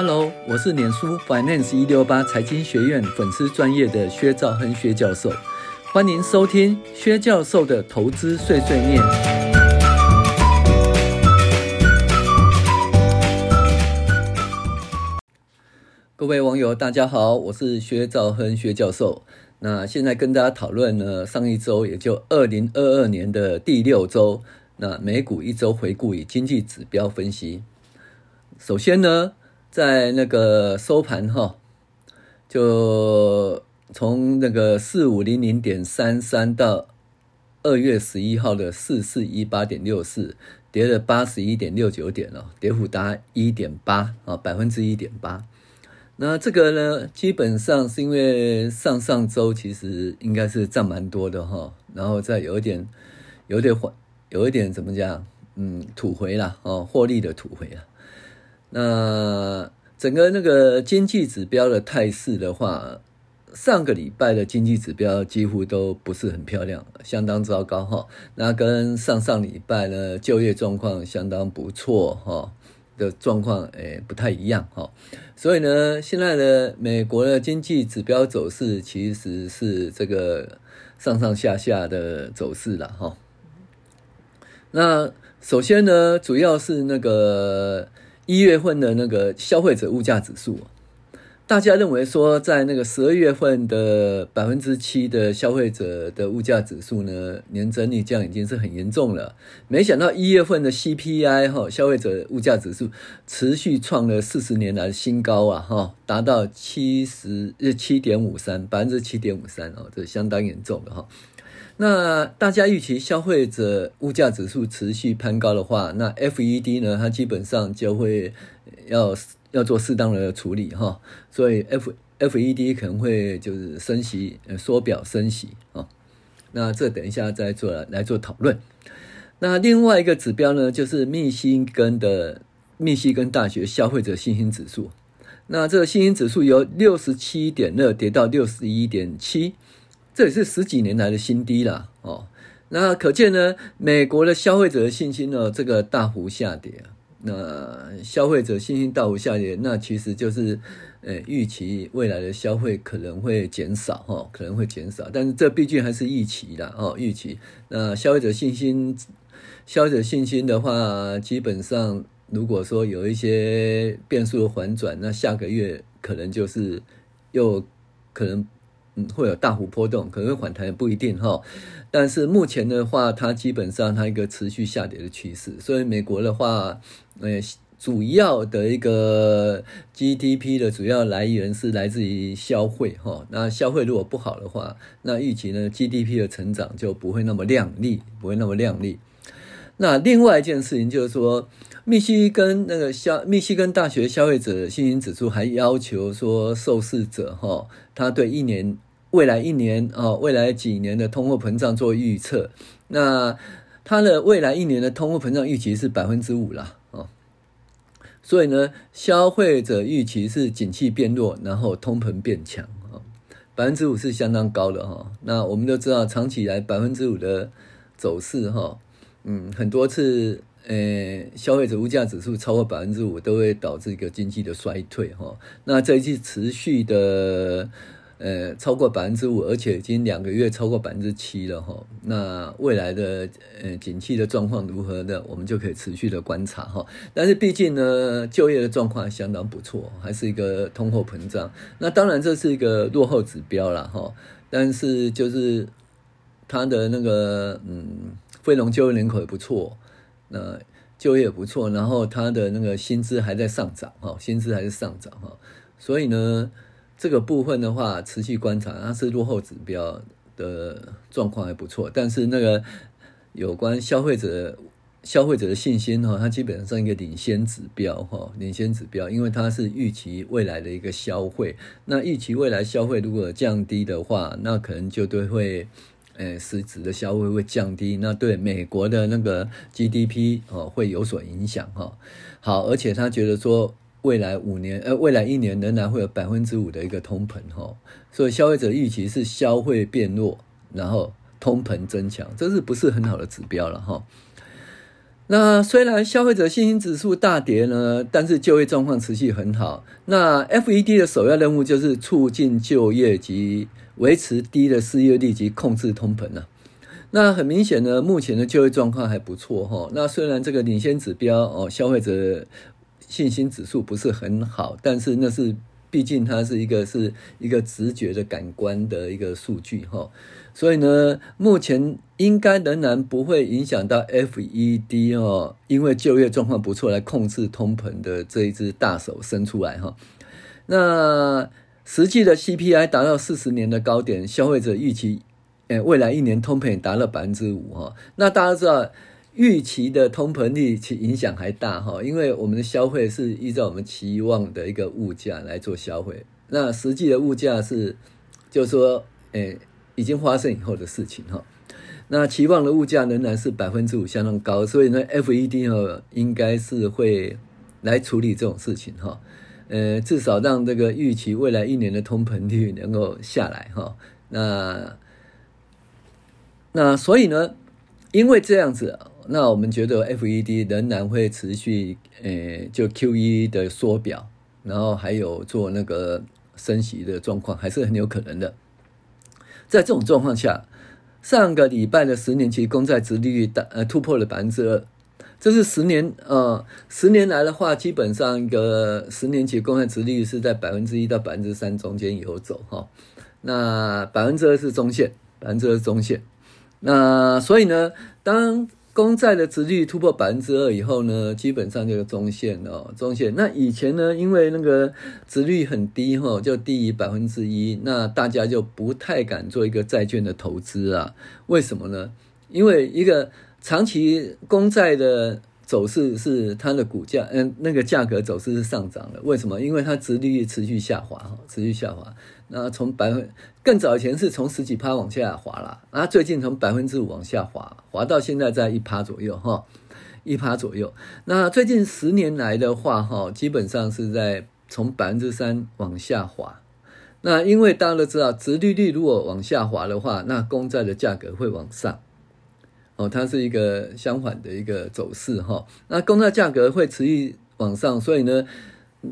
Hello，我是脸书 Finance 一六八财经学院粉丝专业的薛兆亨薛教授，欢迎收听薛教授的投资碎碎念。各位网友，大家好，我是薛兆亨薛教授。那现在跟大家讨论呢，上一周也就二零二二年的第六周，那美股一周回顾与经济指标分析。首先呢。在那个收盘哈，就从那个四五零零点三三到二月十一号的四四一八点六四，跌了八十一点六九点哦，跌幅达一点八啊，百分之一点八。那这个呢，基本上是因为上上周其实应该是涨蛮多的哈，然后再有一点，有点缓，有一点怎么讲？嗯，吐回了哦，获利的吐回了。那整个那个经济指标的态势的话，上个礼拜的经济指标几乎都不是很漂亮，相当糟糕哈。那跟上上礼拜呢，就业状况相当不错哈的状况诶不太一样哈。所以呢，现在的美国的经济指标走势其实是这个上上下下的走势了哈。那首先呢，主要是那个。一月份的那个消费者物价指数，大家认为说，在那个十二月份的百分之七的消费者的物价指数呢，年增率降已经是很严重了。没想到一月份的 CPI 哈，消费者物价指数持续创了四十年来的新高啊哈，达到七十呃七点五三百分之七点五三哦，这相当严重的哈。那大家预期消费者物价指数持续攀高的话，那 FED 呢，它基本上就会要要做适当的处理哈，所以 F FED 可能会就是升息，缩表升息啊。那这等一下再做来做讨论。那另外一个指标呢，就是密西根的密西根大学消费者信心指数。那这个信心指数由六十七点二跌到六十一点七。这也是十几年来的新低了哦，那可见呢，美国的消费者的信心呢，这个大幅下跌。那消费者信心大幅下跌，那其实就是，呃，预期未来的消费可能会减少哈，可能会减少。但是这毕竟还是预期的哦，预期。那消费者信心，消费者信心的话，基本上如果说有一些变数的反转，那下个月可能就是又可能。会有大幅波动，可能会反弹也不一定哈。但是目前的话，它基本上它一个持续下跌的趋势。所以美国的话，呃，主要的一个 GDP 的主要来源是来自于消费哈。那消费如果不好的话，那预期呢 GDP 的成长就不会那么亮丽，不会那么亮丽。那另外一件事情就是说，密西根那个消密西根大学消费者信心指数还要求说，受试者哈，他对一年。未来一年啊，未来几年的通货膨胀做预测，那它的未来一年的通货膨胀预期是百分之五啦，啊，所以呢，消费者预期是景气变弱，然后通膨变强啊，百分之五是相当高的哈。那我们都知道，长期以来百分之五的走势哈，嗯，很多次呃，消费者物价指数超过百分之五，都会导致一个经济的衰退哈。那这一次持续的。呃，超过百分之五，而且已经两个月超过百分之七了哈。那未来的呃景气的状况如何呢？我们就可以持续的观察哈。但是毕竟呢，就业的状况相当不错，还是一个通货膨胀。那当然这是一个落后指标了哈。但是就是它的那个嗯，非农就业人口也不错，那就业也不错，然后它的那个薪资还在上涨哈，薪资还是上涨哈。所以呢。这个部分的话，持续观察，它是落后指标的状况还不错，但是那个有关消费者消费者的信心哈，它基本上是一个领先指标哈，领先指标，因为它是预期未来的一个消费，那预期未来消费如果降低的话，那可能就对会，诶，实质的消费会降低，那对美国的那个 GDP 哦会有所影响哈。好，而且他觉得说。未来五年，呃，未来一年仍然会有百分之五的一个通膨哈，所以消费者预期是消费变弱，然后通膨增强，这是不是很好的指标了哈？那虽然消费者信心指数大跌呢，但是就业状况持续很好。那 FED 的首要任务就是促进就业及维持低的失业率及控制通膨呢。那很明显呢，目前的就业状况还不错哈。那虽然这个领先指标哦，消费者信心指数不是很好，但是那是毕竟它是一个是一个直觉的感官的一个数据哈。所以呢，目前应该仍然不会影响到 FED 哦，因为就业状况不错来控制通膨的这一只大手伸出来哈。那实际的 CPI 达到四十年的高点，消费者预期，诶，未来一年通膨达到百分之五哈。那大家知道，预期的通膨率其影响还大哈，因为我们的消费是依照我们期望的一个物价来做消费，那实际的物价是，就是说，诶。已经发生以后的事情哈，那期望的物价仍然是百分之五相当高，所以呢，FED 哈应该是会来处理这种事情哈，呃，至少让这个预期未来一年的通膨率能够下来哈，那那所以呢，因为这样子，那我们觉得 FED 仍然会持续呃，就 QE 的缩表，然后还有做那个升息的状况，还是很有可能的。在这种状况下，上个礼拜的十年期公债殖利率大呃突破了百分之二，这是十年呃十年来的话，基本上一个十年期公债殖利率是在百分之一到百分之三中间游走哈，那百分之二是中线，百分之二中线，那所以呢，当公债的值率突破百分之二以后呢，基本上就是中线哦，中线。那以前呢，因为那个值率很低哈，就低于百分之一，那大家就不太敢做一个债券的投资啊。为什么呢？因为一个长期公债的走势是它的股价，嗯，那个价格走势是上涨的。为什么？因为它殖利率持续下滑哈，持续下滑。那从百分更早以前是从十几趴往下滑了，啊，最近从百分之五往下滑，滑到现在在一趴左右哈，一趴左右。那最近十年来的话哈，基本上是在从百分之三往下滑。那因为大家都知道，殖利率如果往下滑的话，那公债的价格会往上，哦，它是一个相反的一个走势哈。那公债价格会持续往上，所以呢。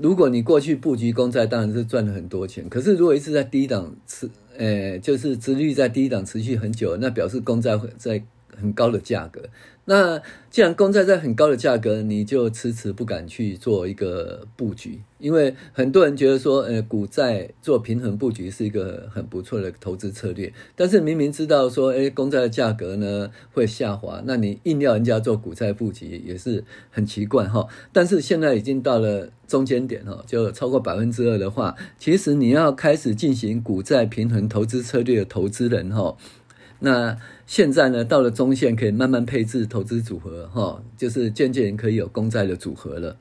如果你过去布局公债，当然是赚了很多钱。可是如果一直在低档持，呃，就是殖利率在低档持续很久，那表示公债会在很高的价格。那既然公债在很高的价格，你就迟迟不敢去做一个布局，因为很多人觉得说，呃，股债做平衡布局是一个很不错的投资策略。但是明明知道说，哎，公债的价格呢会下滑，那你硬要人家做股债布局也是很奇怪哈。但是现在已经到了中间点哈，就超过百分之二的话，其实你要开始进行股债平衡投资策略的投资人哈。那现在呢，到了中线可以慢慢配置投资组合，哈，就是渐渐可以有公债的组合了。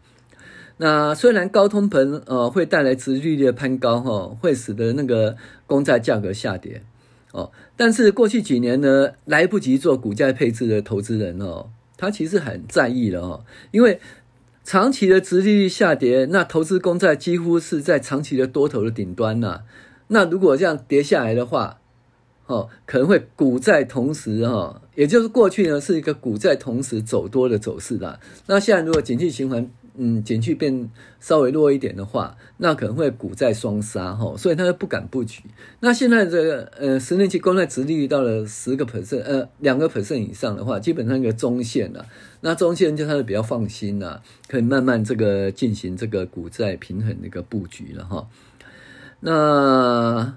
那虽然高通膨呃会带来殖利率的攀高，哈，会使得那个公债价格下跌，哦，但是过去几年呢，来不及做股债配置的投资人哦，他其实很在意了哦，因为长期的殖利率下跌，那投资公债几乎是在长期的多头的顶端呐。那如果这样跌下来的话，哦，可能会股债同时哈，也就是过去呢是一个股债同时走多的走势啦。那现在如果景气循环，嗯，景气变稍微弱一点的话，那可能会股债双杀哈，所以他就不敢布局。那现在这个呃十年期公债殖利率到了十个 percent，呃两个 percent 以上的话，基本上一个中线了。那中线就他就比较放心了，可以慢慢这个进行这个股债平衡的一个布局了哈。那。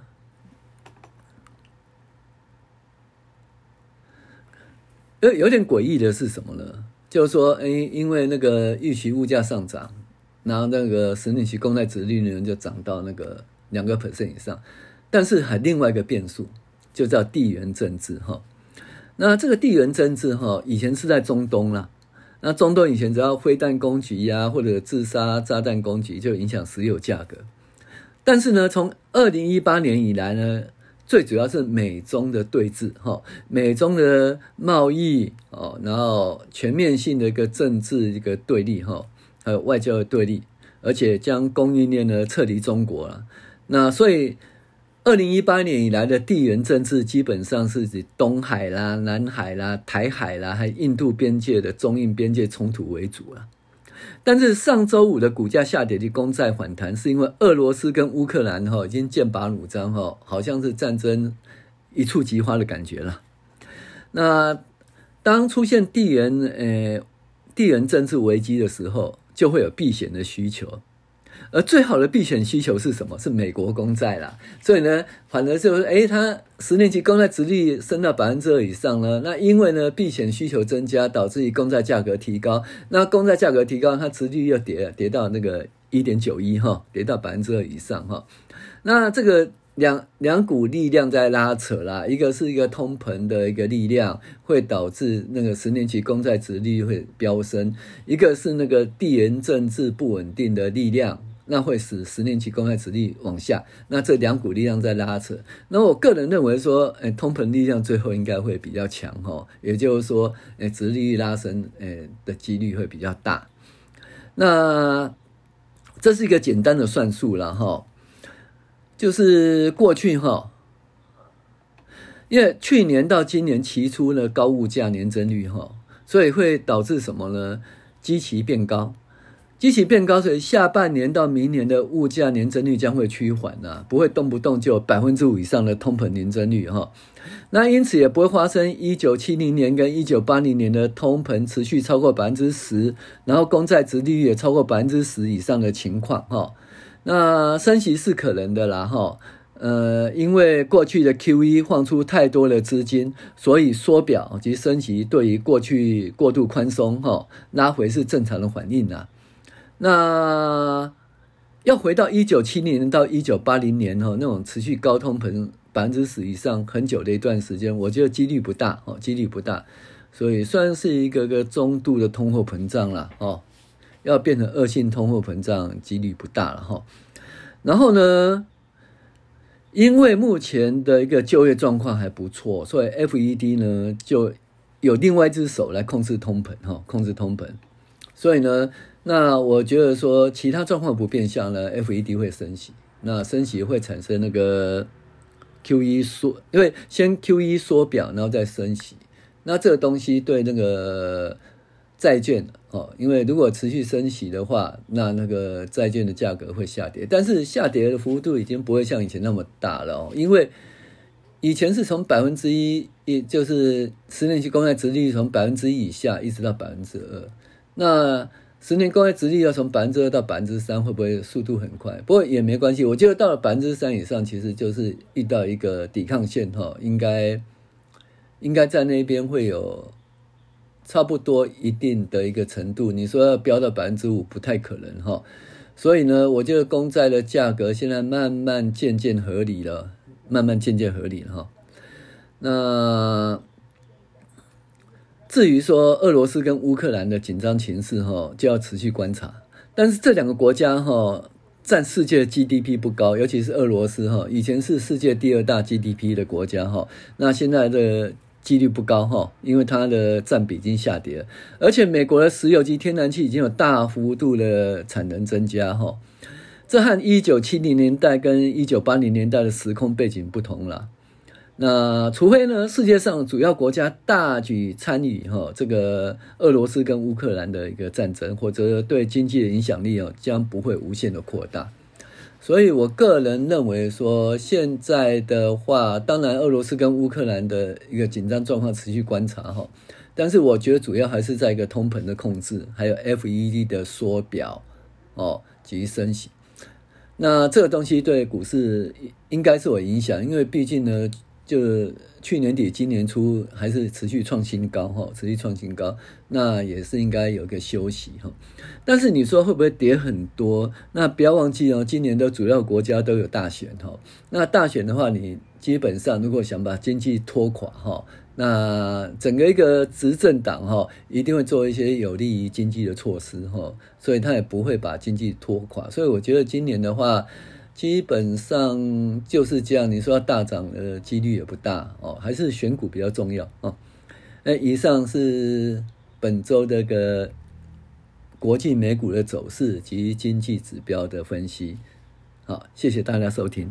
有有点诡异的是什么呢？就是说，哎，因为那个预期物价上涨，然后那个十年期公债殖利率呢就涨到那个两个 percent 以上，但是还另外一个变数，就叫地缘政治哈。那这个地缘政治哈，以前是在中东啦，那中东以前只要飞弹攻击呀，或者自杀炸弹攻击，就影响石油价格。但是呢，从二零一八年以来呢。最主要是美中的对峙，哈，美中的贸易哦，然后全面性的一个政治一个对立，哈，还有外交的对立，而且将供应链呢撤离中国了。那所以，二零一八年以来的地缘政治基本上是以东海啦、南海啦、台海啦，还印度边界的中印边界冲突为主了。但是上周五的股价下跌的公债反弹，是因为俄罗斯跟乌克兰哈已经剑拔弩张哈，好像是战争一触即发的感觉了。那当出现地缘呃地缘政治危机的时候，就会有避险的需求。而最好的避险需求是什么？是美国公债啦。所以呢，反而就是，诶，它十年期公债殖率升到百分之二以上了。那因为呢，避险需求增加，导致于公债价格提高。那公债价格提高，它殖率又跌了，跌到那个一点九一哈，跌到百分之二以上哈。那这个两两股力量在拉扯啦，一个是一个通膨的一个力量，会导致那个十年期公债殖利率会飙升；一个是那个地缘政治不稳定的力量。那会使十年期公债殖利率往下，那这两股力量在拉扯。那我个人认为说，诶，通膨力量最后应该会比较强哈，也就是说，诶，殖利率拉升，诶的几率会比较大。那这是一个简单的算术了哈，就是过去哈，因为去年到今年期初呢高物价年增率哈，所以会导致什么呢？基期变高。基期变高，所以下半年到明年的物价年增率将会趋缓呐，不会动不动就百分之五以上的通膨年增率哈。那因此也不会发生一九七零年跟一九八零年的通膨持续超过百分之十，然后公债殖利率也超过百分之十以上的情况哈。那升息是可能的啦哈，呃，因为过去的 QE 放出太多的资金，所以缩表及升息对于过去过度宽松哈拉回是正常的反应呐。那要回到一九七零年到一九八零年哈，那种持续高通膨百分之十以上很久的一段时间，我觉得几率不大哦，几率不大，所以算是一个个中度的通货膨胀了哦，要变成恶性通货膨胀几率不大了哈。然后呢，因为目前的一个就业状况还不错，所以 FED 呢就有另外一只手来控制通膨哈，控制通膨，所以呢。那我觉得说，其他状况不变相呢，FED 会升息，那升息会产生那个 QE 缩，因为先 QE 缩表，然后再升息，那这个东西对那个债券哦，因为如果持续升息的话，那那个债券的价格会下跌，但是下跌的幅度已经不会像以前那么大了哦，因为以前是从百分之一，也就是十年期公债殖利率从百分之一以下一直到百分之二，那。十年公债殖利率要从百分之二到百分之三，会不会速度很快？不过也没关系，我觉得到了百分之三以上，其实就是遇到一个抵抗线哈，应该应该在那边会有差不多一定的一个程度。你说要飙到百分之五，不太可能哈。所以呢，我觉得公债的价格现在慢慢渐渐合理了，慢慢渐渐合理了哈。那。至于说俄罗斯跟乌克兰的紧张情势哈，就要持续观察。但是这两个国家哈，占世界 GDP 不高，尤其是俄罗斯哈，以前是世界第二大 GDP 的国家哈，那现在的几率不高哈，因为它的占比已经下跌。而且美国的石油及天然气已经有大幅度的产能增加哈，这和一九七零年代跟一九八零年代的时空背景不同了。那除非呢，世界上主要国家大举参与哈，这个俄罗斯跟乌克兰的一个战争，或者对经济的影响力哦，将不会无限的扩大。所以我个人认为说，现在的话，当然俄罗斯跟乌克兰的一个紧张状况持续观察哈，但是我觉得主要还是在一个通膨的控制，还有 FED 的缩表哦及升息。那这个东西对股市应该是有影响，因为毕竟呢。就去年底、今年初还是持续创新高哈，持续创新高，那也是应该有一个休息哈。但是你说会不会跌很多？那不要忘记哦，今年的主要国家都有大选哈。那大选的话，你基本上如果想把经济拖垮哈，那整个一个执政党哈，一定会做一些有利于经济的措施哈，所以他也不会把经济拖垮。所以我觉得今年的话。基本上就是这样，你说要大涨的几率也不大哦，还是选股比较重要哦。那以上是本周这个国际美股的走势及经济指标的分析，好，谢谢大家收听。